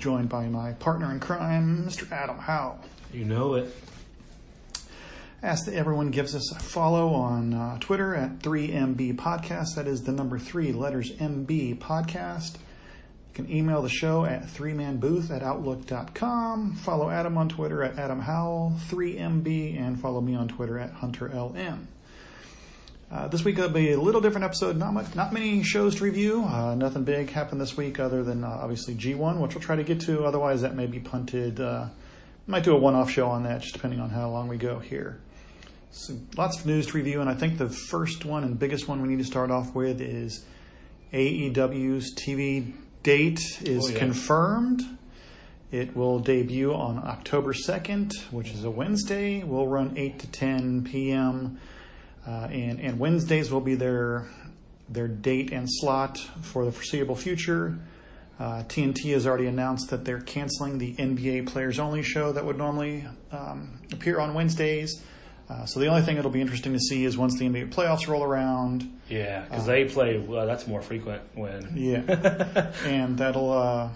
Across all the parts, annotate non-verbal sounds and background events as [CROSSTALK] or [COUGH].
joined by my partner in crime, Mr. Adam Howe. You know it. Ask that everyone gives us a follow on uh, Twitter at 3MB Podcast. That is the number three, letters MB Podcast. You can email the show at 3manbooth at outlook.com. Follow Adam on Twitter at Adam Howell, 3MB, and follow me on Twitter at HunterLM. Uh, this week will be a little different episode. Not much, not many shows to review. Uh, nothing big happened this week other than uh, obviously G1, which we'll try to get to. Otherwise, that may be punted. Uh, might do a one-off show on that, just depending on how long we go here. So lots of news to review, and I think the first one and biggest one we need to start off with is AEW's TV date is Oh, yeah. confirmed. It will debut on October 2nd, which is a Wednesday. Will run 8 to 10 p.m. Uh, and, and Wednesdays will be their their date and slot for the foreseeable future. Uh, TNT has already announced that they're canceling the NBA Players Only show that would normally um, appear on Wednesdays. Uh, so the only thing that'll be interesting to see is once the NBA playoffs roll around, Yeah, because they play. Well, that's more frequent when. [LAUGHS] yeah, and that'll. Uh,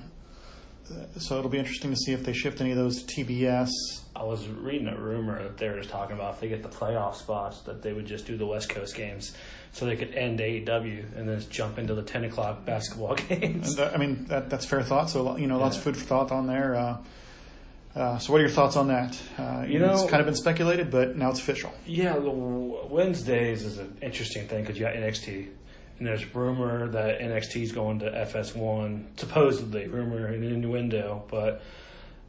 so it'll be interesting to see if they shift any of those to TBS. I was reading a rumor that they were just talking about if they get the playoff spots that they would just do the West Coast games so they could end AEW and then just jump into the ten o'clock basketball [LAUGHS] games. I mean, that, that's fair thought. So you know, lots of food for thought on there. Uh, uh, so, what are your thoughts on that? Uh, You know it's kind of been speculated, but now it's official. Yeah, Wednesdays is an interesting thing because you got NXT, and there's rumor that NXT is going to FS1, supposedly rumor and innuendo, but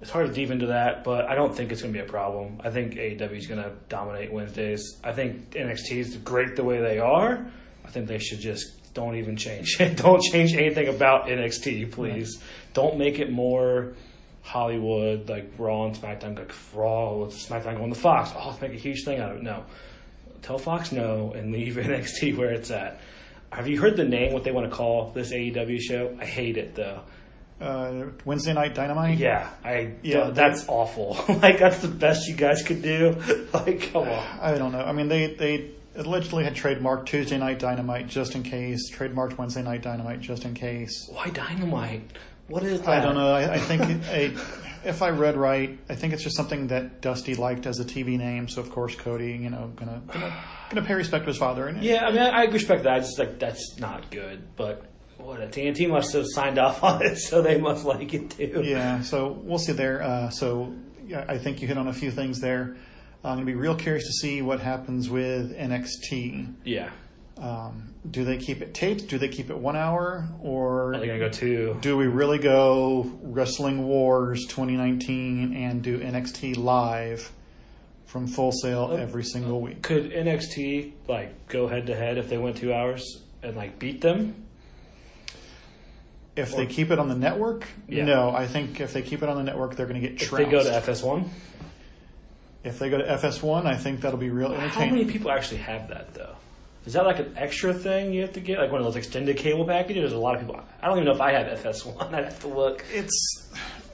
it's hard to deep into that. But I don't think it's going to be a problem. I think AEW is going to dominate Wednesdays. I think NXT is great the way they are. I think they should just don't even change it. [LAUGHS] don't change anything about NXT, please. Don't make it more. Hollywood, like Raw and SmackDown, like Raw with SmackDown going to Fox. Oh, let's make a huge thing out of it. No. Tell Fox no and leave [LAUGHS] NXT where it's at. Have you heard the name, what they want to call this AEW show? I hate it though. Uh, Wednesday night dynamite. Yeah, I Yeah, that's awful. [LAUGHS] like that's the best you guys could do. [LAUGHS] like, come on. I don't know. I mean, they they allegedly had trademarked Tuesday night dynamite just in case, trademarked Wednesday night dynamite just in case. Why Dynamite? What is that? I don't know. I, I think [LAUGHS] a, if I read right, I think it's just something that Dusty liked as a TV name. So of course Cody, you know, gonna gonna, gonna pay respect to his father. And Yeah, I mean, I, I respect that. It's just like that's not good. But a TNT must have signed off [LAUGHS] on it, so they must like it too. Yeah, so we'll see there. Uh, so I think you hit on a few things there. I'm going to be real curious to see what happens with NXT. Yeah. Um, do they keep it taped? Do they keep it one hour? Or Are they gonna go to? do we really go Wrestling Wars 2019 and do NXT live from Full Sail every single week? Could NXT like go head to head if they went two hours and like beat them? If they keep it on the network, Yeah. no. I think if they keep it on the network, they're going to get If they go to FS1, if they go to FS1, I think that'll be real entertaining. how many people actually have that though? Is that like an extra thing you have to get, like one of those extended cable packages? There's a lot of people. I don't even know if I have FS1. [LAUGHS] I'd have to look. it's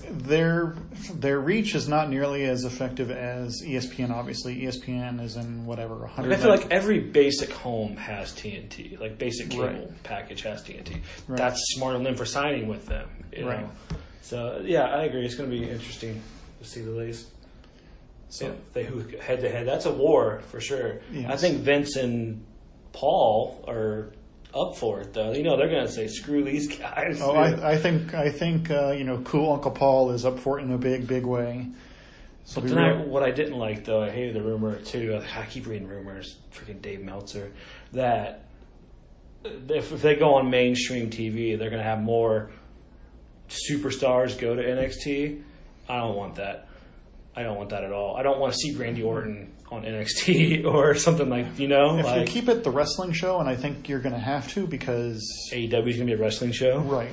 their their reach is not nearly as effective as ESPN. Obviously, ESPN is in whatever Like, 100. I feel like every basic home has TNT. Like basic cable Right. package has TNT. Right. That's smart on them for signing with them. You Right. know? So yeah, I agree. It's going to be interesting to see the leagues. so Yeah, they who head to head. That's a war for sure. Yes. I think Vince and Paul are up for it though. You know, they're going to say screw these guys. Oh, I, [LAUGHS] I think I think uh, you know, cool Uncle Paul is up for it in a big, big way. So But be then I, real- what I didn't like though, I hated the rumor too. I keep reading rumors. Freaking Dave Meltzer that if, if they go on mainstream TV, they're going to have more superstars go to NXT. I don't want that. I don't want that at all. I don't want to see Randy Orton on NXT [LAUGHS] or something like you know if like you keep it the wrestling show, and I think you're going to have to because AEW is going to be a wrestling show. right.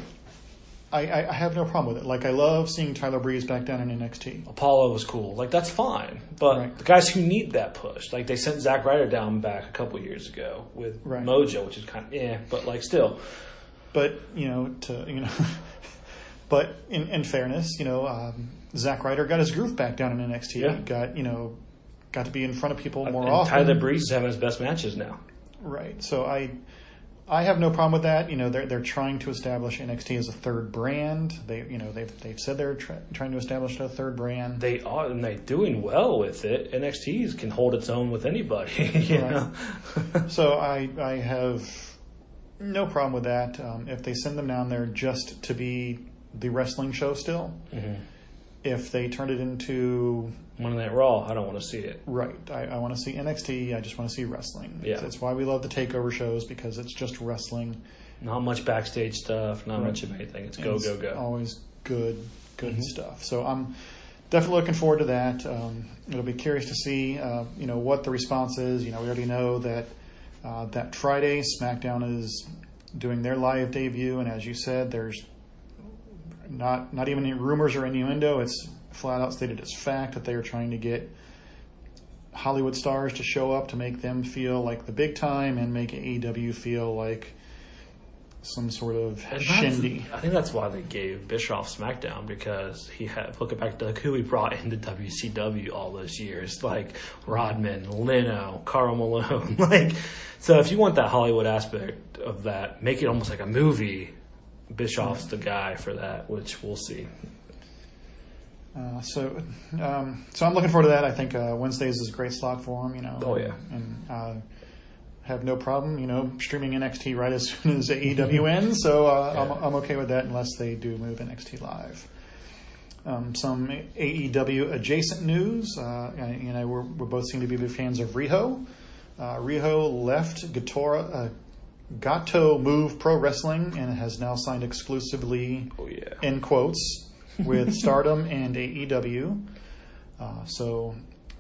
I, I, I have no problem with it. Like I love seeing Tyler Breeze back down in NXT. Apollo was cool. Like that's fine, but Right. the guys who need that push, like they sent Zack Ryder down back a couple years ago with Right. Mojo, which is kind of yeah, but like still, But you know, to you know, [LAUGHS] but in, in fairness, you know, um, Zack Ryder got his groove back down in NXT. Yeah. Got you know, got to be in front of people more and often. Tyler Breeze is having his best matches now. Right. So I I have no problem with that. You know, they're they're trying to establish NXT as a third brand. They you know they've they've said they're try, trying to establish a third brand. They are and they're doing well with it. NXT can hold its own with anybody. [LAUGHS] You Right. know, [LAUGHS] So I I have no problem with that. Um, if they send them down there just to be the wrestling show still, Mm-hmm. If they turn it into Monday Night Raw, I don't want to see it. right, I, I want to see NXT. I just want to see wrestling. Yeah. That's why we love the takeover shows because it's just wrestling. Not much backstage stuff. Not much of anything. It's go it's go go. Always good, good Mhm. stuff. So I'm definitely looking forward to that. Um, it'll be curious to see, uh, you know, what the response is. You know, we already know that uh, that Friday SmackDown is doing their live debut, and as you said, there's not not even any rumors or innuendo. It's flat out stated as fact that they are trying to get Hollywood stars to show up to make them feel like the big time and make AEW feel like some sort of shindy. I think that's why they gave Bischoff SmackDown because he had look back to like who he brought into WCW all those years, like Rodman, Leno, Karl Malone. [LAUGHS] like, so if you want that Hollywood aspect of that, make it almost like a movie. Bischoff's the guy for that, which we'll see. Uh, so, um, so I'm looking forward to that. I think uh, Wednesdays is a great slot for him. You know. Oh, yeah. and uh, have no problem. You know, streaming NXT right as soon as AEW ends. So uh, Yeah. I'm, I'm okay with that unless they do move NXT live. Um, some AEW adjacent news. Uh, and, you know, we're, we both seem to be big fans of Riho. Uh, Riho left Gatora, uh, Gatoh Move Pro Wrestling and has now signed exclusively Oh yeah. in quotes with [LAUGHS] Stardom and AEW. Uh, so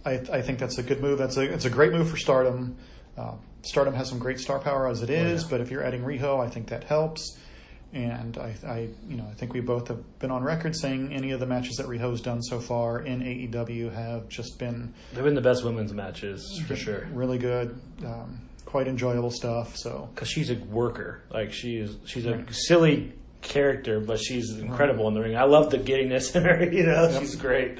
I, I think that's a good move. That's a it's a great move for Stardom. Uh, Stardom has some great star power as it is, Oh, yeah. but if you're adding Riho, I think that helps. And I, I, you know, I think we both have been on record saying any of the matches that Riho's done so far in AEW have just been They've been the best women's matches for sure. really good, um, quite enjoyable stuff. So Because she's a worker. Like she is, she's a Right. silly character, but she's incredible in the ring. I love the giddiness in her. [LAUGHS] You know, Yep. she's great.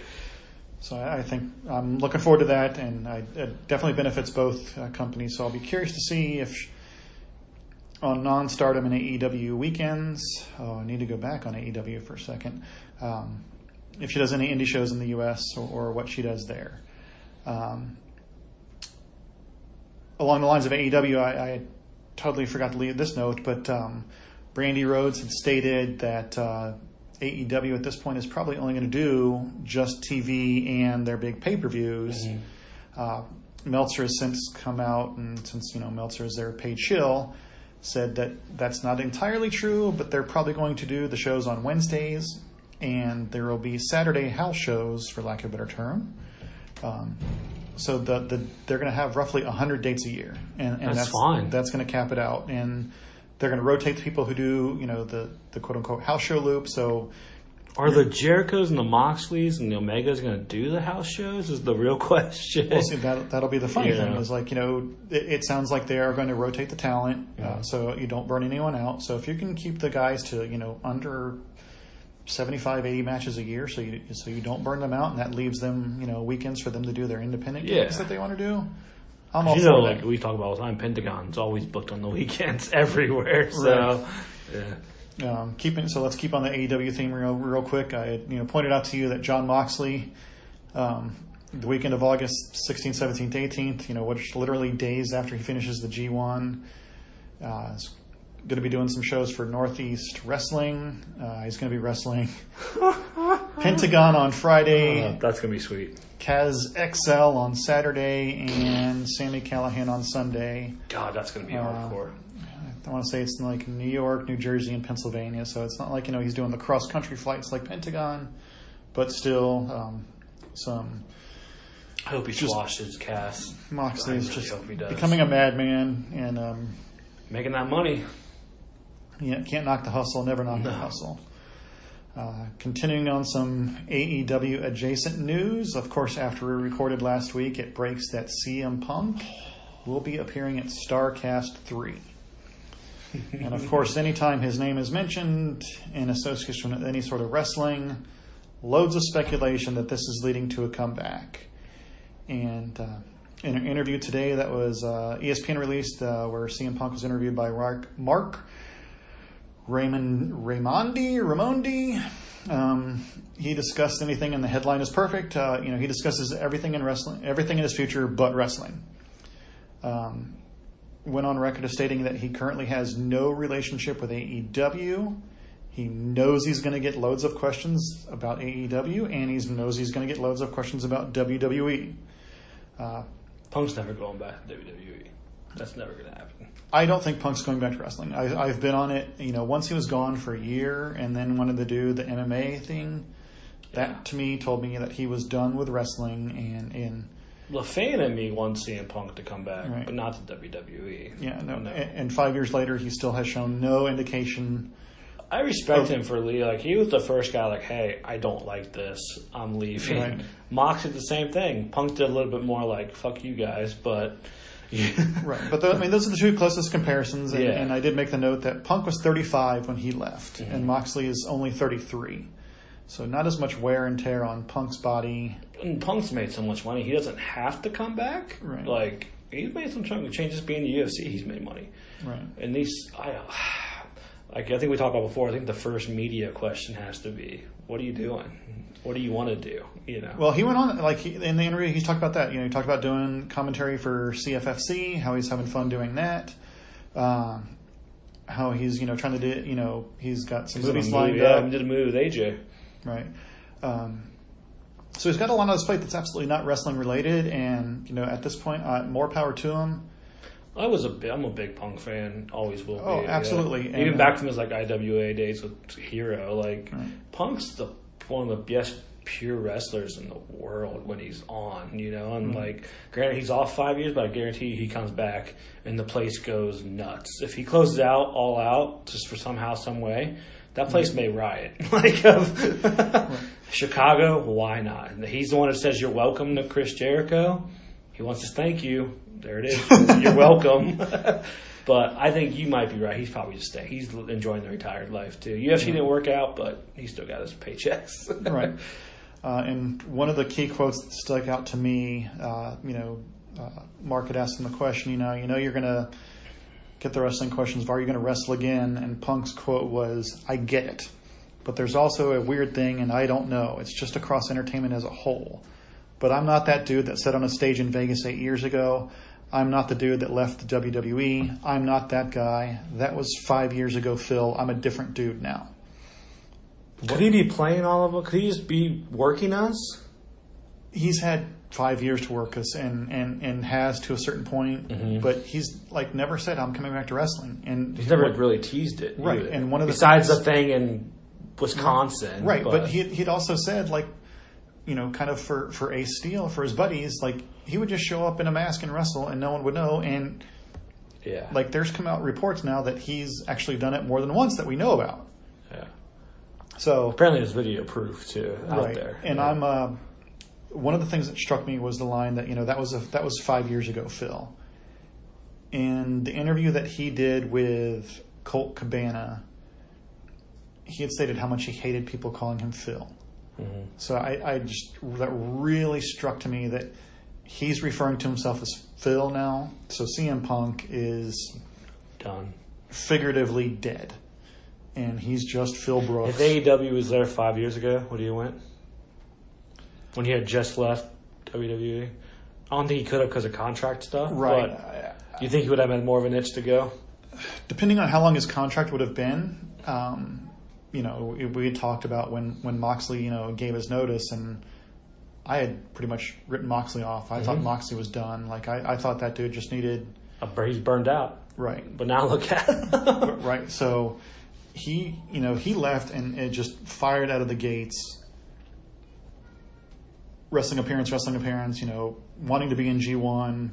So I I think I'm looking forward to that, and I, it definitely benefits both uh, companies. So I'll be curious to see if on non-stardom and AEW weekends. Oh, I need to go back on AEW for a second. Um, if she does any indie shows in the U.S. or, or what she does there. Um, along the lines of AEW, I, I totally forgot to leave this note, but um, Brandy Rhodes had stated that uh, AEW at this point is probably only going to do just TV and their big pay per views. Uh, Meltzer has since come out, and since you know Meltzer is their paid shill, said that that's not entirely true, but they're probably going to do the shows on Wednesdays, and there will be Saturday house shows, for lack of a better term. Um, so the, the they're going to have roughly 100 dates a year, and, and That's fine. That's going to cap it out, and they're going to rotate the people who do you know the the quote unquote house show loop. So Are the Jerichos and the Moxleys and the Omegas going to do the house shows? Is the real [LAUGHS] question. We'll see. That that'll be the funny Yeah. thing is like you know it, it sounds like they are going to rotate the talent, uh, so you don't burn anyone out. So if you can keep the guys to you know under 75, 80 matches a year, so you so you don't burn them out, and that leaves them you know weekends for them to do their independent Yeah. gigs that they want to do. I'm all you know, like we talk about all the time, Pentagon's always booked on the [LAUGHS] weekends [LAUGHS] everywhere. So, yeah. Um, keeping so let's keep on the AEW theme real real quick. I had, you know pointed out to you that Jon Moxley, um, the weekend of August 16th, 17th, 18th, you know, which literally days after he finishes the G1, uh, going to be doing some shows for Northeast Wrestling. Uh, he's going to be wrestling [LAUGHS] Pentagon on Friday, Uh, that's going to be sweet. Kaz XL on Saturday, and Sami Callihan on Sunday. God, that's going to be Uh, hardcore. I want to say it's in like New York, New Jersey, and Pennsylvania. So it's not like you know he's doing the cross country flights like Pentagon, but still um, some I hope he just- swashes Cass. Moxley is really just hope he does. becoming a madman, and um, Making that money. Yeah, can't knock the hustle, never knock the hustle. Uh, continuing on some AEW adjacent news, of course, after we recorded last week, it breaks that CM Punk will be appearing at StarCast 3. [LAUGHS] and of course, anytime his name is mentioned in association with any sort of wrestling, loads of speculation that this is leading to a comeback. And uh, in an interview today that was uh, ESPN released, uh, where CM Punk was interviewed by Marc, Marc Raymond Raimondi Raimondi. Um, he discussed anything in the headline is perfect. Uh, you know, he discusses everything in wrestling, everything in his future but wrestling. Um, went on record as stating that he currently has no relationship with AEW. He knows he's going to get loads of questions about AEW, and he knows he's going to get loads of questions about WWE. Uh, Punk's never going back to WWE. That's never going to happen. I don't think Punk's going back to wrestling. I, I've been on it. You know, once he was gone for a year, and then wanted to do the MMA thing. That Yeah. to me told me that he was done with wrestling, and and The fan in me wants CM Punk to come back, Right. but not to WWE. yeah, no, No. And, and five years later, he still has shown no indication. I respect Oh. him for leaving. Like he was the first guy. Like, hey, I don't like this. I'm leaving. Right. Mox did the same thing. Punk did a little bit more. Like, fuck you guys. But Right, but the, I mean, those are the two closest comparisons. And, Yeah. and I did make the note that Punk was 35 when he left, Mm-hmm. and Moxley is only 33. So not as much wear and tear on Punk's body. and Punk's made so much money. He doesn't have to come back. Right. Like he's made some chunk of changes. Being the UFC, he's made money. Right. And these, I, like I think we talked about before. I think the first media question has to be, "What are you doing? What do you want to do?" You know. Well, he went on like he, in the interview. He talked about that. You know, he talked about doing commentary for CFFC, how he's having fun doing that. Um, how he's you know trying to do you know he's got some He's movies movie, lined yeah, up. I did a movie with AJ. right? Um, so he's got a lot on his plate that's absolutely not wrestling related, and you know at this point, uh, more power to him. I was a I'm a big Punk fan. Always will be. Oh, yeah. absolutely. Even And, back uh, from his like IWA days with Hero, like Right. Punk's the one of the best pure wrestlers in the world when he's on. You know, and Mm-hmm. like granted he's off five years, but I guarantee he comes back and the place goes nuts. If he closes out all out just for somehow some way. That place may riot. [LAUGHS] like of [LAUGHS] Chicago, why not? And he's the one that says you're welcome to Chris Jericho. He wants to thank you. There it is. [LAUGHS] You're welcome. but I think you might be right. He's probably just staying. He's enjoying the retired life too. UFC didn't work out, but he still got his paychecks. [LAUGHS] right. Uh, and one of the key quotes that stuck out to me, uh, you know, uh, Marc had asked him the question, you know, you know, you're going to get the wrestling questions of are you going to wrestle again? And Punk's quote was, I get it. But there's also a weird thing, and I don't know. It's just across entertainment as a whole. But I'm not that dude that sat on a stage in Vegas eight years ago. I'm not the dude that left the WWE. I'm not that guy. That was five years ago, Phil. I'm a different dude now. Could he be playing all of them? Could he just be working us? he's had five years to work us and, and, and has to a certain point, Mhm. but he's like never said I'm coming back to wrestling. And He's never really teased it, Right, either. and one of the besides things- the thing in Wisconsin, right, but, he he'd also said like, you know, kind of for for Ace Steel for his buddies, like he would just show up in a mask and wrestle, and no one would know. And yeah, like, there's come out reports now that he's actually done it more than once that we know about. yeah. So Apparently, there's video proof too out right, there. and Yeah. I'm. Uh, one of the things that struck me was the line that you know that was a, that was five years ago, Phil. In the interview that he did with Colt Cabana, he had stated how much he hated people calling him Phil. Mhm. So I, I just that really struck to me that he's referring to himself as Phil now. So CM Punk is done. figuratively dead, and he's just Phil Brooks. If AEW was there five years ago, would you went? When he had just left WWE, I don't think he could have because of contract stuff. right. Do you think he would have had more of an itch to go? depending on how long his contract would have been, um, you know, we, had talked about when, when Moxley, you know, gave his notice and I had pretty much written Moxley off. I thought Mhm. Moxley was done. Like I, I thought that dude just needed, bur- He's burned out. right, But now look at [LAUGHS] right. So he, you know, he left and it just fired out of the gates. Wrestling appearance, wrestling appearance, you know, wanting to be in G1,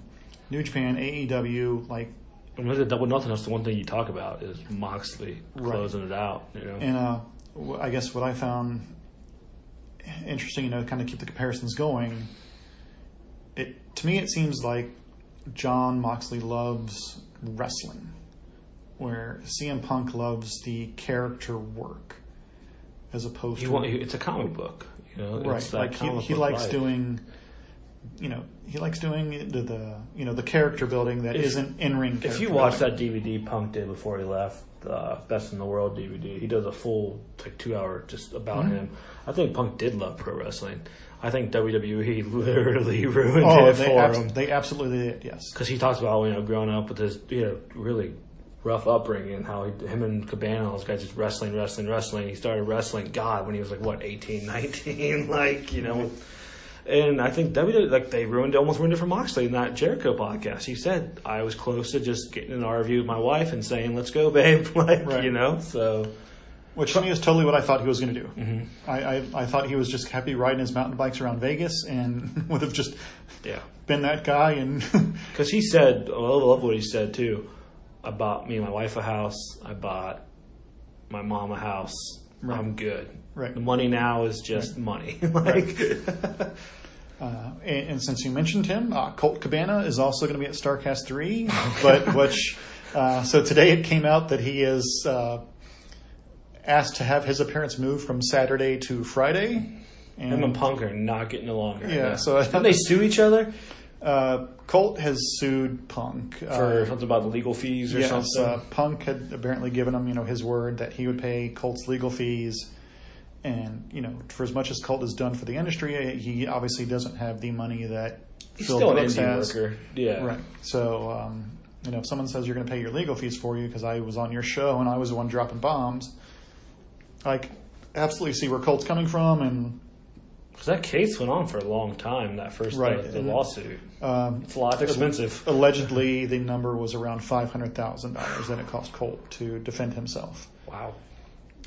New Japan, AEW, like with the double nothing, that's the one thing you talk about is Moxley Right. closing it out. You know, And uh, I guess what I found interesting, you know, kind of keep the comparisons going. It to me, it seems like Jon Moxley loves wrestling, where CM Punk loves the character work, as opposed He to want, it's a comic book, you know. right. It's Like he, he likes life. doing, you know, he likes doing the, the you know the character building that If- not in ring. If you watch that DVD Punk did before he left, the Best in the World DVD, he does a full like two hour just about Mm-hmm. him. I think Punk did love pro wrestling. I think WWE [LAUGHS] literally ruined oh, it they, for abs- him they absolutely did. Yes. because he talks about you know growing up with his you know really rough upbringing and how he, him and Cabana, all those guys just wrestling, wrestling, wrestling. He started wrestling God when he was like what 18, [LAUGHS] 19, like you know. And I think WWE like they ruined almost ruined it for Moxley in that Jericho podcast. He said I was close to just getting an RV with my wife and saying let's go, babe, [LAUGHS] like Right. you know. So Which to me is totally what I thought he was going to do. Mhm. I, I, I thought he was just happy riding his mountain bikes around Vegas and [LAUGHS] would have just yeah, been that guy. And [LAUGHS] because he said I love, love what he said too. I bought me and my wife a house. I bought my mom a house. Right. I'm good. Right. The money now is just money. [LAUGHS] like, [LAUGHS] [LAUGHS] uh, and, and since you mentioned him, uh, Colt Cabana is also going to be at Starcast three. But which uh, so today it came out that he is uh, asked to have his appearance moved from Saturday to Friday. And him and Punk are not getting along. Right Yeah, now. so I- didn't they sue each other uh, Colt has sued Punk for uh, something about legal fees or Yes, something? uh, Punk had apparently given him, you know, his word that he would pay Colt's legal fees, and you know, for as much as Colt has done for the industry, he obviously doesn't have the money that He's Phil still an Brooks indie has. worker. Yeah. Right. So, um, you know, if someone says you're going to pay your legal fees for you because I was on your show and I was the one dropping bombs, I c- absolutely see where Colt's coming from, and 'Cause that case went on for a long time. That first Right, the, the lawsuit. um, It's a lot expensive. allegedly the number was around five hundred thousand dollars that it cost Colt to defend himself. Wow.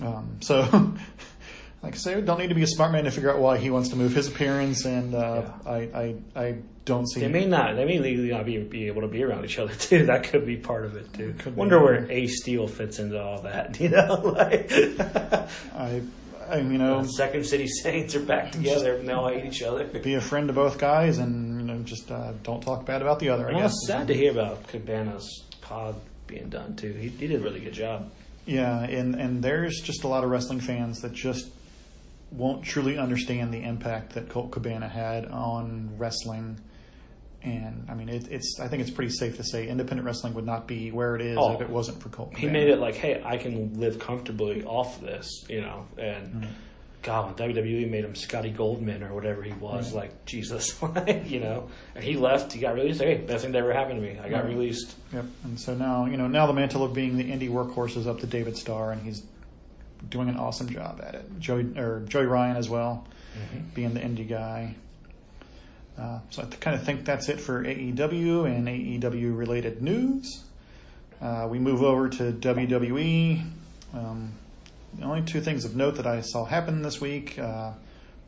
Um, so, [LAUGHS] like I say, don't need to be a smart man to figure out why he wants to move his appearance, and uh, I, I, I don't see. They may not. They may legally not be, be able to be around each other [LAUGHS] too. That could be part of it too. Could be. Wonder where Ace Steel fits into all that. [LAUGHS] You know, like I, you know, Second City [LAUGHS] Saints are back together and they all hate each other. be a friend to both guys, and you know, just uh, don't talk bad about the other. I Well, guess. it's sad to hear about Cabana's pod being done too. He, he did a really good job. Yeah, and and there's just a lot of wrestling fans that just won't truly understand the impact that Colt Cabana had on wrestling. And I mean, it, it's. I think it's pretty safe to say independent wrestling would not be where it is Oh. if it wasn't for Colt. He Cabana. made it like, hey, I can live comfortably off this, you know. And Mm-hmm. God, when WWE made him Scotty Goldman or whatever he was, like Jesus, [LAUGHS] you know. And he left. He got released. Hey, best thing that ever happened to me. I got Right. released. Yep. And so now, you know, now the mantle of being the indie workhorse is up to David Starr, and he's doing an awesome job at it. Joey or Joey Ryan as well, being the indie guy. Uh, so I kind of think that's it for AEW and AEW related news. Uh, we move over to WWE. Um, the only two things of note that I saw happen this week: uh,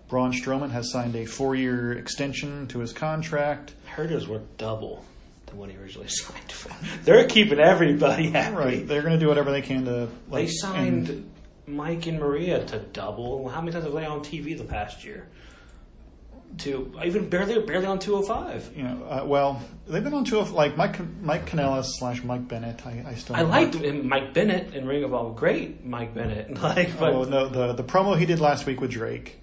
Braun Strowman has signed a four-year extension to his contract. I heard it was worth double than what he originally [LAUGHS] signed for. They're keeping everybody happy. Right, they're going to do whatever they can to. They signed and- Mike and Maria to double. How many times have they on TV the past year? To even barely barely on 205. you know, uh, well, they've been on two of like Mike Mike Kanellis slash Mike Bennett. I, I still I liked like- him, Mike Bennett in Ring of Honor. Great, Mike Bennett. [LAUGHS] Like, but, Oh no, the the promo he did last week with Drake.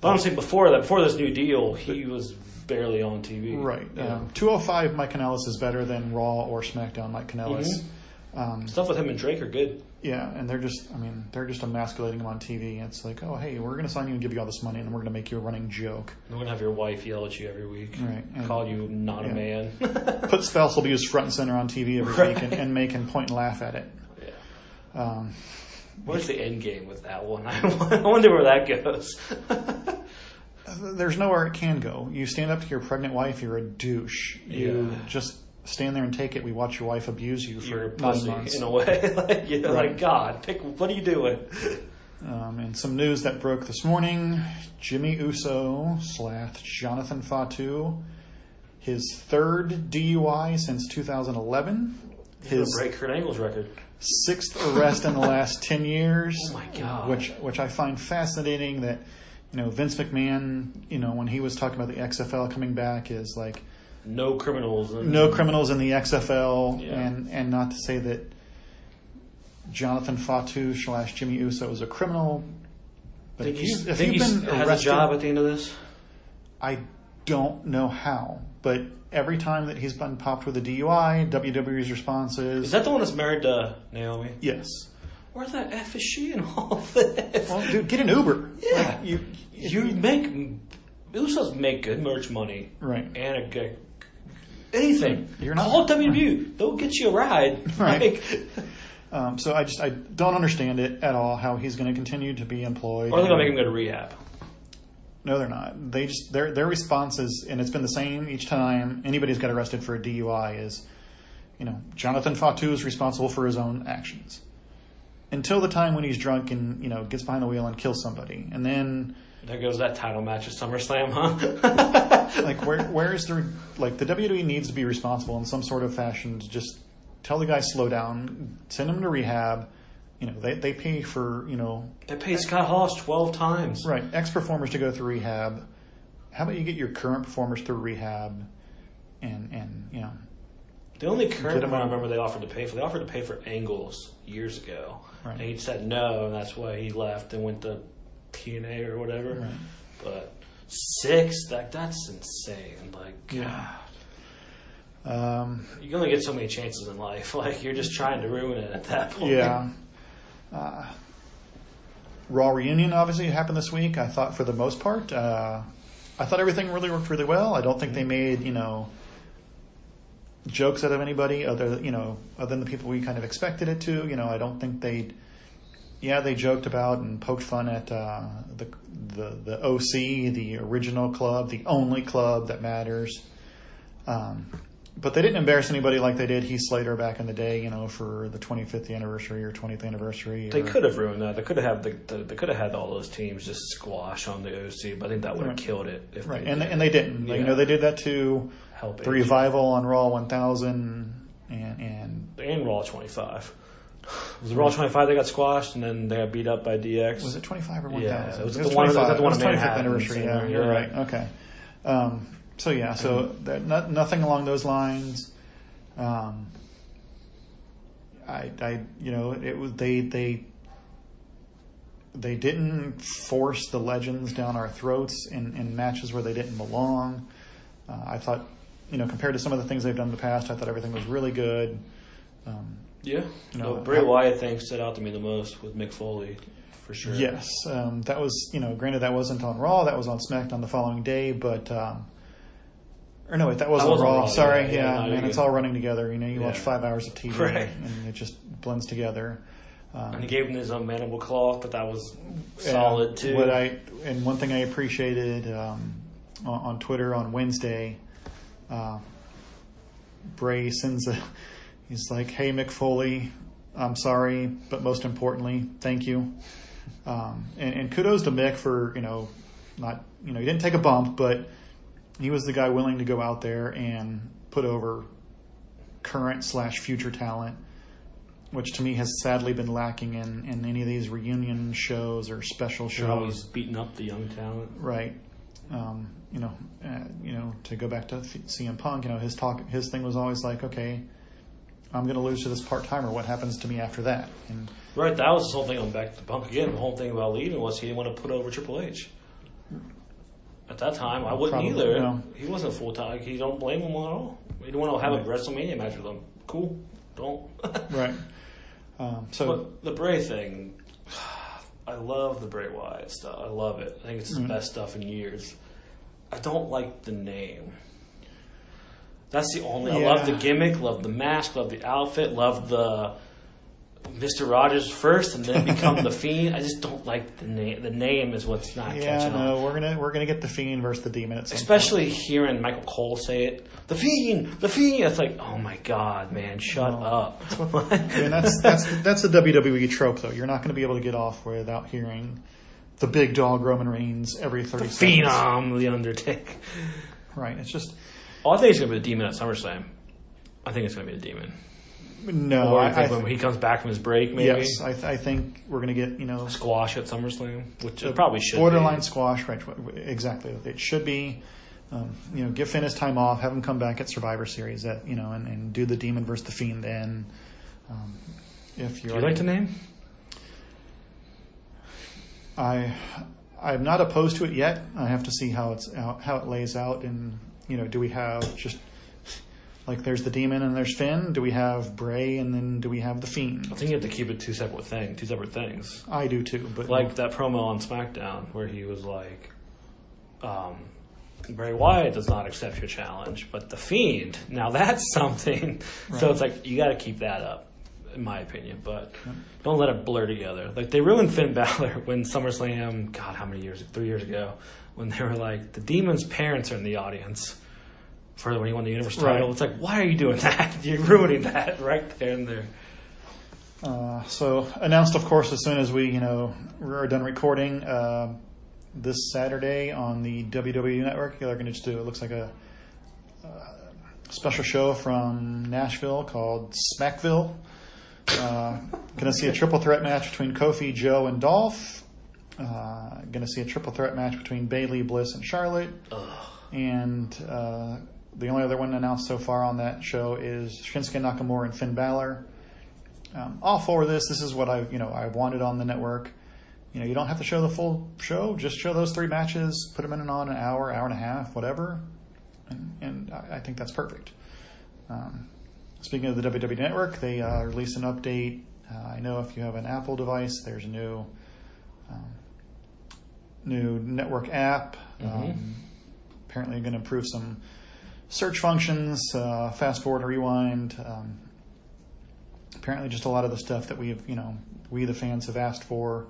but I'm saying before that, before this new deal, he was barely on TV. Right, Yeah. um, two hundred five. Mike Kanellis is better than Raw or SmackDown. Mike Kanellis. Mm-hmm. Um, Stuff with him and Drake are good. Yeah, and they're just, I mean, they're just emasculating him on TV. It's like, oh hey, we're going to sign you and give you all this money, and we're going to make you a running joke. We're gonna have your wife yell at you every week, Right, and- call you not yeah. a man. [LAUGHS] Put spouse will be used front and center on TV every Right. week and, and make and point and laugh at it. yeah. Um, Where's the end game with that one? [LAUGHS] I wonder where that goes. [LAUGHS] there's nowhere it can go. You stand up to your pregnant wife, you're a douche. You Yeah. just stand there and take it. We watch your wife abuse you for nine months. in a way. [LAUGHS] like, you know, Right. like God, pick. What are you doing? Um, and some news that broke this morning: Jimmy Uso slash Jonathan Fatu, his third DUI since 2011. His break Kurt Angle's record. sixth arrest in the last [LAUGHS] ten years. Oh my God. Which which I find fascinating. That you know Vince McMahon, you know when he was talking about the XFL coming back, is like No criminals. And, no criminals in the XFL, Yeah. and and not to say that Jonathan Fatu slash Jimmy Uso is a criminal. But Think if, you, he's, if think you've he's been has arrested, a job at the end of this? I don't know how, but every time that he's been popped with a DUI, WWE's response is, Is that the one that's married to Naomi? yes. Where the F is she in all this? Well, dude, get an Uber. Yeah. Like, you, you make Usos make good merch money, Right. And a good anything. You're not- call WWE. They'll get you a ride. [LAUGHS] Right. Like, Um, so I just I don't understand it at all. How he's going to continue to be employed? or they're gonna make him go to rehab. No, they're not. They just their their response is, and it's been the same each time anybody's got arrested for a DUI is, you know, Jonathan Fatu is responsible for his own actions. Until the time when he's drunk and you know gets behind the wheel and kills somebody, and then There goes that title match at SummerSlam, huh? [LAUGHS] like where where is the like the WWE needs to be responsible in some sort of fashion to just tell the guy slow down, send him to rehab. You know, they they pay for you know they paid Scott Hall twelve times. right ex performers to go through rehab. How about you get your current performers through rehab, and and you know The only current one I remember they offered to pay for, they offered to pay for Angles years ago, Right. and he said no, and that's why he left and went to TNA or whatever. Right. But six, that that's insane. Like, Yeah. um, God, you only get so many chances in life. [LAUGHS] Like, you're just trying to ruin it at that point. yeah. Uh, Raw reunion obviously happened this week. I thought for the most part, uh, I thought everything really worked really well. I don't think they made you know jokes out of anybody other you know other than the people we kind of expected it to. You know, I don't think they. Yeah, they joked about and poked fun at uh, the the the OC, the original club, the only club that matters. Um, but they didn't embarrass anybody like they did Heath Slater back in the day, you know, for the 25th anniversary or 20th anniversary. They could have ruined that. They could have had the, the they could have had all those teams just squash on the OC, but I think that would have Right. killed it. If right, and did. and they didn't. Like, You know, they did that to help the revival on Raw 1000, and and and Raw 25. Was it Raw 25 they got squashed and then they got beat up by DX? was it 25 or 1000? Yeah, it was it the one- was 25. the one It was 25th Manhattan, anniversary. Yeah, you're yeah. right. Okay. Um, so yeah, so that, not, nothing along those lines. Um, I, I, you know, it was they they they didn't force the legends down our throats in, in matches where they didn't belong. Uh, I thought, you know, compared to some of the things they've done in the past, I thought everything was really good. Um, Yeah. No, No, Bray how- Wyatt thing stood out to me the most with Mick Foley, for sure. Yes, um, that was you know, granted that wasn't on Raw, that was on SmackDown the following day, but um, or no, wait, that was That on Raw. Raw, Sorry, yeah, yeah, yeah, man, you're it's all running together. You know, you watch five hours of TV Right. and it just blends together. Um, And he gave him his own mandible claw, but that was solid too. What I and one thing I appreciated um, on, on Twitter on Wednesday, uh, Bray sends a. He's like, "Hey Mick Foley, I'm sorry, but most importantly, thank you." Um, and, and kudos to Mick for you know, not you know he didn't take a bump, but he was the guy willing to go out there and put over current slash future talent, which to me has sadly been lacking in, in any of these reunion shows or special They're always beating up the young talent. Right. Um, you know, uh, you know, to go back to CM Punk, you know, his talk, his thing was always like, okay, I'm going to lose to this part timer. What happens to me after that? And Right, that was the whole thing on back to Punk again. The whole thing about leaving was he didn't want to put over Triple H. At that time, I wouldn't Probably, either. no. He wasn't full time. He don't blame him at all. He didn't want to have a WrestleMania match with him. Cool, don't. [LAUGHS] right. Um, so But the Bray thing, I love the Bray Wyatt stuff. I love it. I think it's Mm-hmm. the best stuff in years. I don't like the name. That's the only. I love the gimmick, love the mask, love the outfit, love the Mister Rogers first, and then become the [LAUGHS] Fiend. I just don't like the name. The name is what's not yeah, catching on. no, we're gonna we're gonna get the fiend versus the demon at some Especially hearing Michael Cole say it, the Fiend, the Fiend. It's like, oh my god, man, shut up. I mean, that's that's that's the WWE trope, though. You're not going to be able to get off without hearing the big dog Roman Reigns every thirty seconds. Phenom, the Undertaker. Right. It's just Oh, I think it's gonna be the demon at SummerSlam. I think it's gonna be the demon. No, I, I think I when he comes back from his break, maybe yes, I, th- I think we're going to get you know squash at SummerSlam, which it probably should borderline be. squash. Right, exactly. It should be. Um, you know, give Finn his time off, have him come back at Survivor Series, that you know, and, and do the Demon versus the Fiend. Then, um, if you're you like the name? I I'm not opposed to it yet. I have to see how it's how, how it lays out. And you know, do we have just like there's the demon and there's Finn? Do we have Bray and then do we have the Fiend? I think you have to keep it two separate things. Two separate things. I do too, but Like that promo on SmackDown where he was like, um, Bray Wyatt does not accept your challenge, but the Fiend, now that's [LAUGHS] something. So it's like you got to keep that up, in my opinion. But don't let it blur together. Like they ruined Finn Balor [LAUGHS] when SummerSlam. God, how many years? Three years ago, when they were like the Demon's parents are in the audience for when he won the Universal Right. title. It's like why are you doing [LAUGHS] that? You're ruining that right there and there. Uh, so announced, of course, as soon as we you know are done recording uh, this Saturday on the WWE Network. They're going to just do it looks like a uh, special show from Nashville called Smackville. Uh, going to see a triple threat match between Kofi, Joe, and Dolph. Uh, going to see a triple threat match between Bayley, Bliss, and Charlotte. And uh, the only other one announced so far on that show is Shinsuke Nakamura and Finn Balor. Um, all for this. This is what I, you know, I wanted on the network. You know, you don't have to show the full show. Just show those three matches. Put them in and on an hour, hour and a half, whatever. And, and I I think that's perfect. Um, speaking of the WWE Network, they uh, released an update. Uh, I know if you have an Apple device, there's a new um, new network app. Um, apparently, going to improve some search functions, uh, fast forward, and rewind. Um, apparently, just a lot of the stuff that we've, you know, we the fans have asked for.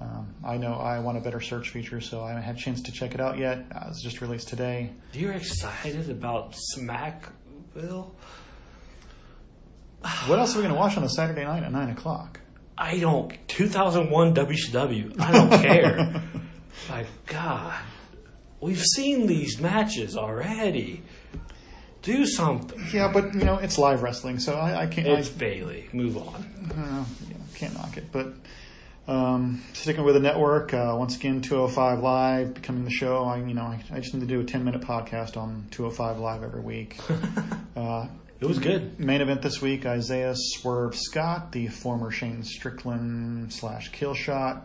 Um, I know I want a better search feature, so I haven't had a chance to check it out yet. Uh, it's just released today. Do you're excited about Smackville? What else are we going to watch on a Saturday night at nine o'clock? I don't. 2001 WCW. I don't care. [LAUGHS] My God, we've seen these matches already. Do something. Yeah, but you know it's live wrestling, so I, I can't. I, It's Bayley. Move on. Uh, yeah, can't knock it. But um, sticking with the network, uh, once again, 205 Live becoming the show. I, you know, I, I just need to do a 10 minute podcast on 205 Live every week. [LAUGHS] uh, It was good. main event this week: Isaiah Swerve Scott, the former Shane Strickland slash Killshot.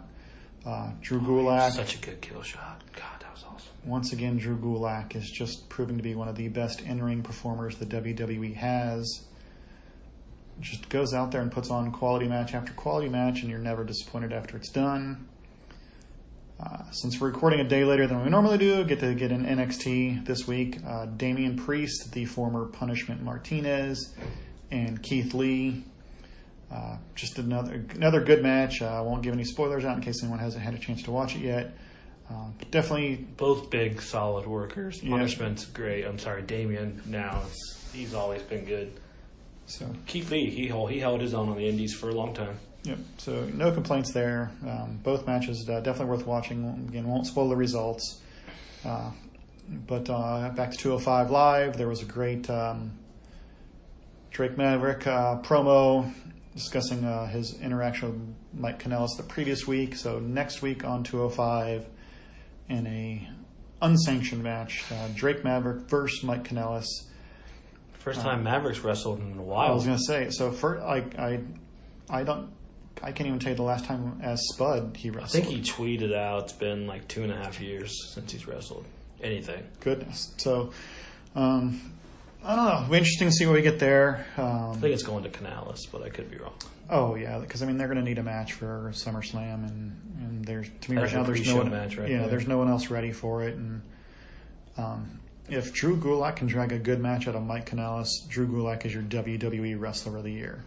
Uh, Drew Gulak. Such a good kill shot. God, that was awesome. Once again, Drew Gulak is just proving to be one of the best in-ring performers the WWE has. Just goes out there and puts on quality match after quality match, and you're never disappointed after it's done. Uh, since we're recording a day later than we normally do, get to get an NXT this week. Uh, Damian Priest, the former Punishment Martinez, and Keith Lee. Uh, just another another good match. Uh, I won't give any spoilers out in case anyone hasn't had a chance to watch it yet. Uh, definitely Both big, solid workers. Yeah. Punishment's great. I'm sorry, Damien. Now it's, he's always been good. so Keith Lee, he held, he held his own on the Indies for a long time. Yep. So no complaints there. Um, both matches uh, definitely worth watching. Again, won't spoil the results. Uh, but uh, back to 205 Live, there was a great um, Drake Maverick uh, promo discussing uh, his interaction with Mike Kanellis the previous week. So next week on 205, in a unsanctioned match, uh, Drake Maverick versus Mike Kanellis. First time Mavericks wrestled in a while. I was gonna say so. For like I, I don't. I can't even tell you the last time as Spud he wrestled. I think he tweeted out it's been like two and a half years since he's wrestled anything. Goodness. So, um, I don't know. It'll be interesting to see what we get there. I Um, think it's going to Kanellis, but I could be wrong. oh yeah, because I mean they're going to need a match for SummerSlam, and and there's to me That's right now there's no one. match right yeah, there. there's no one else ready for it, and um, if Drew Gulak can drag a good match out of Mike Kanellis, Drew Gulak is your WWE Wrestler of the Year.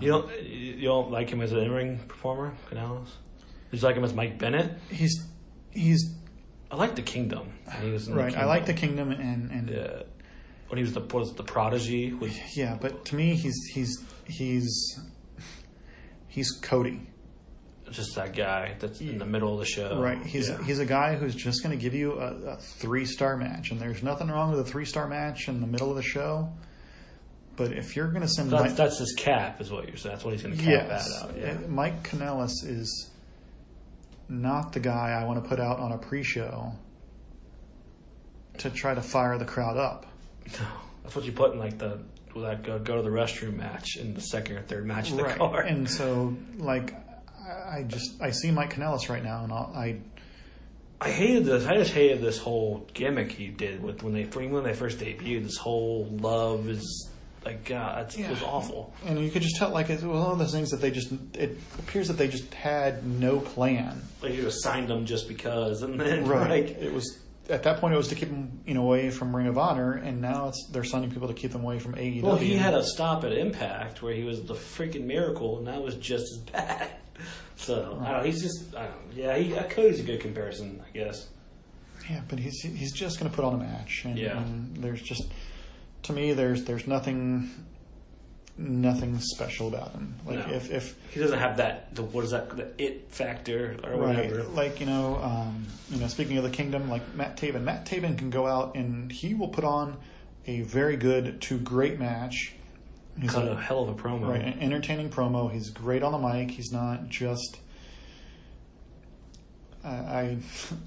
You don't you don't like him as an in-ring performer, Kanellis? You like him as Mike Bennett? He's he's I like the Kingdom. when He was in right. The I like the Kingdom. Kingdom and and Yeah. When he was the was the prodigy with Yeah, but to me, he's he's he's he's Cody, just that guy that's in the middle of the show. right? He's Yeah. he's a guy who's just going to give you a, a three star match, and there's nothing wrong with a three star match in the middle of the show. But if you're going to send That's, Mike, that's his cap, is what you're saying. That's what he's going to cap yes, that out. Yeah. uh, Mike Kanellis is not the guy I want to put out on a pre-show to try to fire the crowd up. No, that's what you put in like the like uh, go to the restroom match in the second or third match of the card. And so, like, I just I see Mike Kanellis right now, and I'll, I I hated this. I just hated this whole gimmick he did with when they when they first debuted. This whole love is like God, it was awful. and you could just tell like it was one of those things that they just it appears that they just had no plan. Like you just signed them just because, and then Right. like it was at that point it was to keep him you know away from Ring of Honor, and now it's they're signing people to keep them away from AEW. Well, he had a stop at Impact where he was the freaking miracle, and that was just as bad. [LAUGHS] So I don't know. He's just I don't. Yeah, he, Cody's a good comparison, I guess. yeah, but he's he's just going to put on a match, and, Yeah. and there's just to me there's there's nothing nothing special about him. Like No. if if He doesn't have that. The, what is that? The it factor or Right, whatever. like you know, um, you know. Speaking of the kingdom, like Matt Taven, Matt Taven can go out and he will put on a very good to great match. He's Cut a- a hell of a promo. right, an entertaining promo. He's great on the mic. He's not just. I, I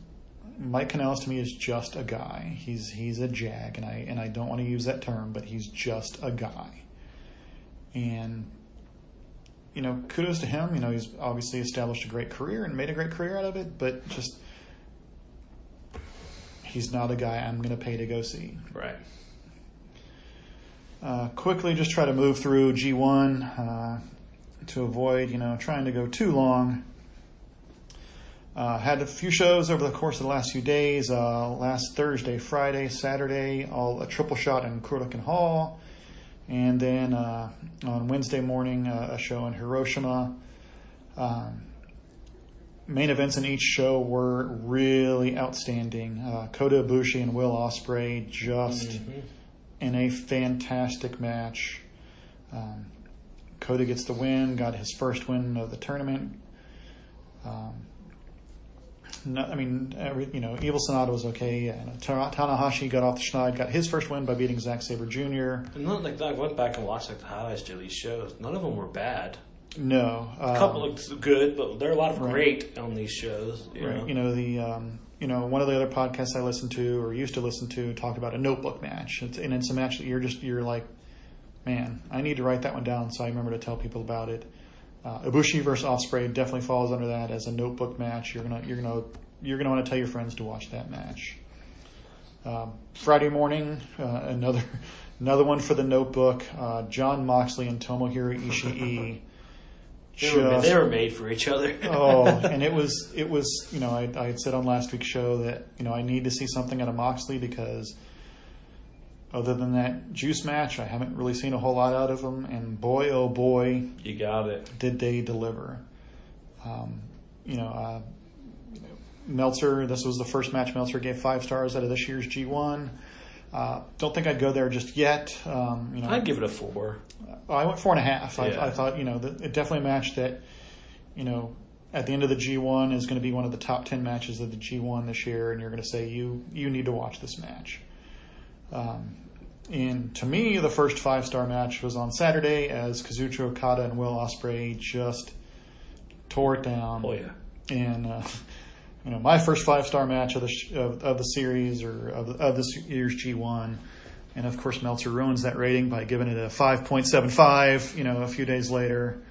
[LAUGHS] Mike Kanellis to me is just a guy. He's he's a jag, and I and I don't want to use that term, but he's just a guy. And you know, kudos to him. You know, he's obviously established a great career and made a great career out of it, but just he's not a guy I'm going to pay to go see. Right. Uh, quickly, just try to move through G1 uh, to avoid, you know, trying to go too long. Uh, had a few shows over the course of the last few days. Uh, last Thursday, Friday, Saturday, all a triple shot in Korakuen Hall, and then uh, on Wednesday morning, uh, a show in Hiroshima. Um, main events in each show were really outstanding. Uh, Kota Ibushi and Will Ospreay just Mhm. in a fantastic match. Um, Kota gets the win, got his first win of the tournament. Um, no, I mean, every, you know, Evil Sanada was okay. And Ta- Tanahashi got off the schneid, got his first win by beating Zack Sabre Jr. And not like I went back and watched like the highlights to these shows. None of them were bad. No, A couple um, looked good, but there are a lot of Right. great on these shows. You Right. know? You know the um, you know one of the other podcasts I listen to or used to listen to talked about a notebook match, it's, and it's a match that you're just you're like, man, I need to write that one down so I remember to tell people about it. Uh, Ibushi versus Ospreay definitely falls under that as a notebook match. You're gonna you're gonna you're gonna want to tell your friends to watch that match. Um, Friday morning, uh, another [LAUGHS] another one for the notebook. Uh, Jon Moxley and Tomohiro Ishii. [LAUGHS] They were, just- they were made for each other. [LAUGHS] oh, and it was it was you know I, I had said on last week's show that you know I need to see something out of Moxley because other than that juice match, I haven't really seen a whole lot out of them. And boy, oh boy, you got it. did they deliver! Um, you know, uh, Meltzer. This was the first match Meltzer gave five stars out of this year's G1. Uh, don't think I'd go there just yet. Um, you know, I'd give it a four. I went four and a half. I, Yeah. I thought, you know, it definitely a match that, you know, at the end of the G1 is going to be one of the top 10 matches of the G1 this year, and you're going to say, you, you need to watch this match. Um, and to me, the first five star match was on Saturday as Kazuchika Okada and Will Ospreay just tore it down. Oh yeah. And, uh, you know, my first five star match of the sh- of, of the series or of, of this year's G1. And of course, Meltzer ruins that rating by giving it a 5.75, you know, a few days later.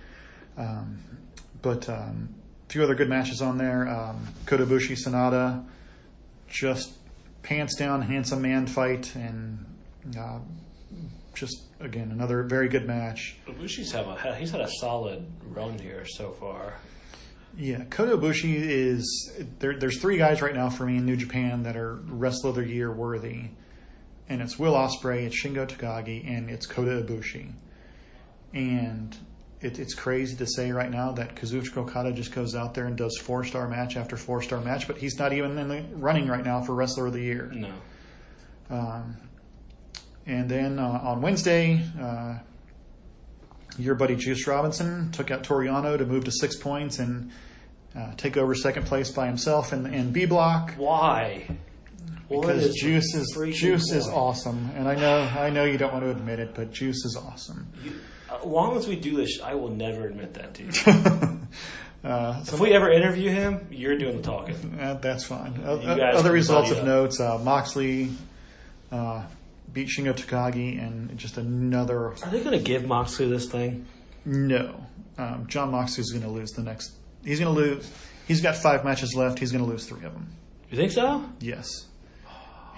Um, but um, a few other good matches on there. Um, Kota Sanada, just pants down, handsome man fight, and uh, just, again, another very good match. Ibushi's have a he's had a solid run here so far. Yeah, Kota Ibushi is there. There's three guys right now for me in New Japan that are Wrestler of the Year worthy, and it's Will Ospreay, it's Shingo Takagi, and it's Kota Ibushi. And it, it's crazy to say right now that Kazuchika Okada just goes out there and does four star match after four star match, but he's not even in the running right now for Wrestler of the Year. No. Um, and then uh, on Wednesday, uh, your buddy Juice Robinson took out Toru Yano to move to six points and uh, take over second place by himself in, in B block. Why? Because is Juice is Juice is awesome, and I know I know you don't want to admit it, but Juice is awesome. You, as long as we do this, I will never admit that to you. [LAUGHS] Uh, so if we ever interview him, you're doing the talking. uh, that's fine. Uh, other results of notes: uh, Moxley uh, beat Shingo Takagi, and just another Are they going to give Moxley this thing? no. Um, Jon Moxley's going to lose the next. He's going to lose. He's got five matches left. He's going to lose three of them. You think so? Yes.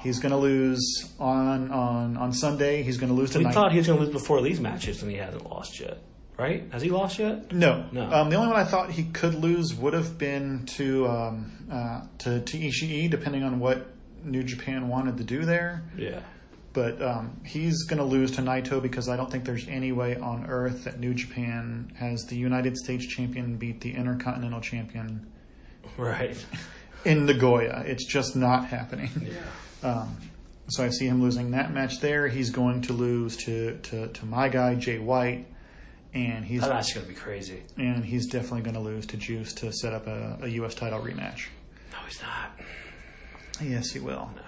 He's going to lose on on on Sunday. He's going to lose tonight. We thought he was going to lose before these matches, and he hasn't lost yet. Right? Has he lost yet? No, No. Um, the only one I thought he could lose would have been to um, uh, to to Ishii, depending on what New Japan wanted to do there. Yeah. But um, he's going to lose to Naito because I don't think there's any way on earth that New Japan has the United States champion beat the Intercontinental champion Right. in Nagoya. It's just not happening. Yeah. Um, so I see him losing that match there. He's going to lose to, to, to my guy Jay White, and he's That match going to be crazy. and he's definitely going to lose to Juice to set up a, a U.S. title rematch. No, he's not. Yes, he will. No.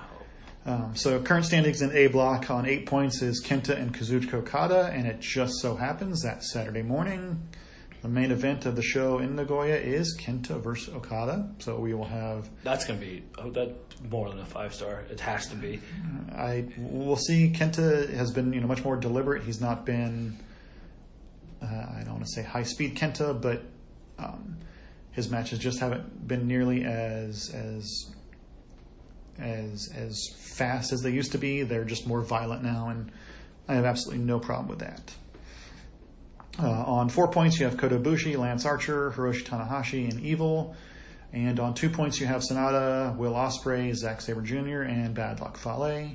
Um, so current standings in A block on eight points is Kenta and Kazuchika Okada, and it just so happens that Saturday morning, the main event of the show in Nagoya is Kenta versus Okada. So we will have That's going to be oh, that's more than a five star. It has to be. I we'll see. Kenta has been you know much more deliberate. He's not been uh, I don't want to say high speed Kenta, but um, his matches just haven't been nearly as as as as fast as they used to be. They're just more violent now, and I have absolutely no problem with that. Uh, on four points, you have Kota Ibushi, Lance Archer, Hiroshi Tanahashi, and Evil. And on two points, you have Sanada, Will Ospreay, Zack Sabre Jr., and Bad Luck Fale.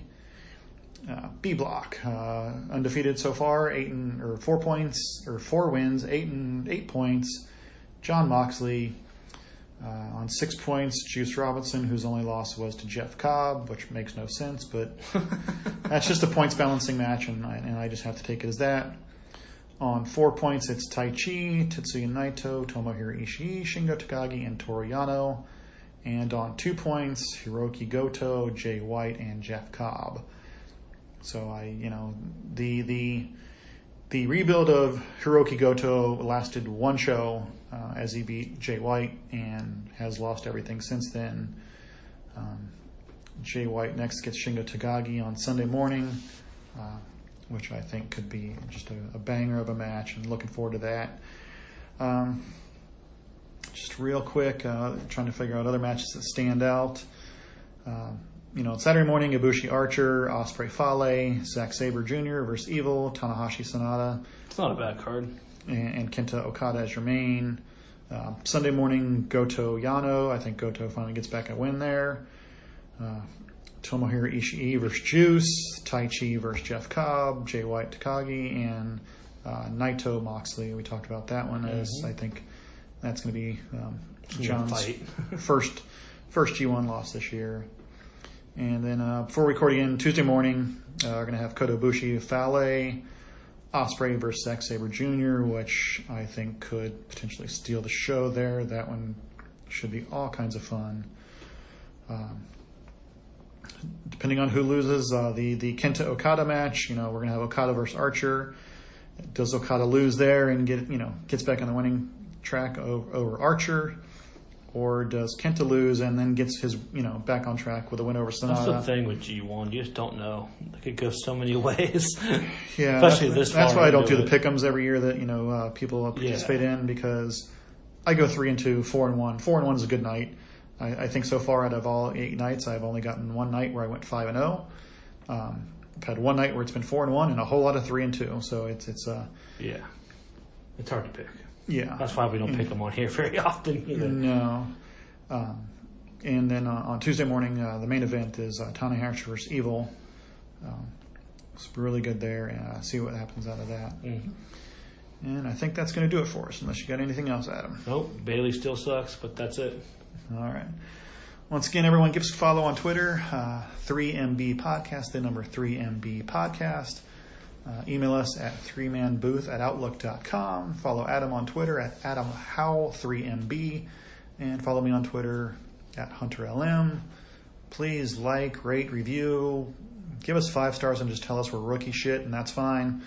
Uh, B block, uh, undefeated so far, eight and or four points or four wins, eight and eight points. Jon Moxley uh, on six points. Juice Robinson, whose only loss was to Jeff Cobb, which makes no sense, but [LAUGHS] that's just a points balancing match, and I, and I just have to take it as that. On four points, it's Taichi, Tetsuya Naito, Tomohiro Ishii, Shingo Takagi, and Toru Yano. And on two points, Hiroki Goto, Jay White, and Jeff Cobb. So I, you know, the the the rebuild of Hiroki Goto lasted one show uh, as he beat Jay White and has lost everything since then. Um, Jay White next gets Shingo Takagi on Sunday morning, uh, which I think could be just a, a banger of a match, and looking forward to that. Um, just real quick, uh, trying to figure out other matches that stand out. Um, you know, Saturday morning, Ibushi Archer, Ospreay Fale, Zack Sabre Jr. versus Evil, Tanahashi Sanada, It's not a bad card. And, and Kenta Okada as your main. Uh, Sunday morning, Goto Yano. I think Goto finally gets back a win there. Uh, Tomohiro Ishii versus Juice, Taichi versus Jeff Cobb, Jay White Takagi, and uh, Naito Moxley. We talked about that one as I think that's going to be um, John's [LAUGHS] first first G1 loss this year. And then uh, before recording in Tuesday morning, uh, we're going to have Kota Ibushi Fale, Ospreay versus Zack Sabre Jr., which I think could potentially steal the show there. That one should be all kinds of fun. Um, depending on who loses, uh, the the Kenta Okada match, you know, we're to have Okada versus Archer. Does Okada lose there and get you know gets back on the winning track over, over Archer? Or does Kenta lose and then gets his, you know, back on track with a win over That's the Sanada? thing with G1. You just don't know. It could go so many [LAUGHS] ways. Yeah, Especially that- this That's why I don't do the pickums every year that you know uh, people participate Yeah. in because I go three and two, four and one. Four and one is a good night. I, I think so far out of all eight nights, I've only gotten one night where I went five and zero. Um, I've had one night where it's been four and one, and a whole lot of three and two. So it's it's uh yeah. It's hard to pick. Yeah. That's why we don't pick them on here very [LAUGHS] often either. No. Um, and then uh, on Tuesday morning, uh, the main event is uh, Tanahashi versus Evil. Um, it's really good there, and uh, see what happens out of that. Mhm. And I think that's going to do it for us, unless you got anything else, Adam. Nope. Bayley still sucks, but that's it. All right. Once again, everyone give us a follow on Twitter, uh, 3MB Podcast, the number 3MB Podcast. Uh, email us at 3manbooth at outlook.com. Follow Adam on Twitter at AdamHow3MB. And follow me on Twitter at HunterLM. please like, rate, review, give us five stars, and just tell us we're rookie shit, and that's fine.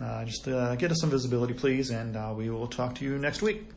Uh, just uh, get us some visibility, please, and uh, we will talk to you next week.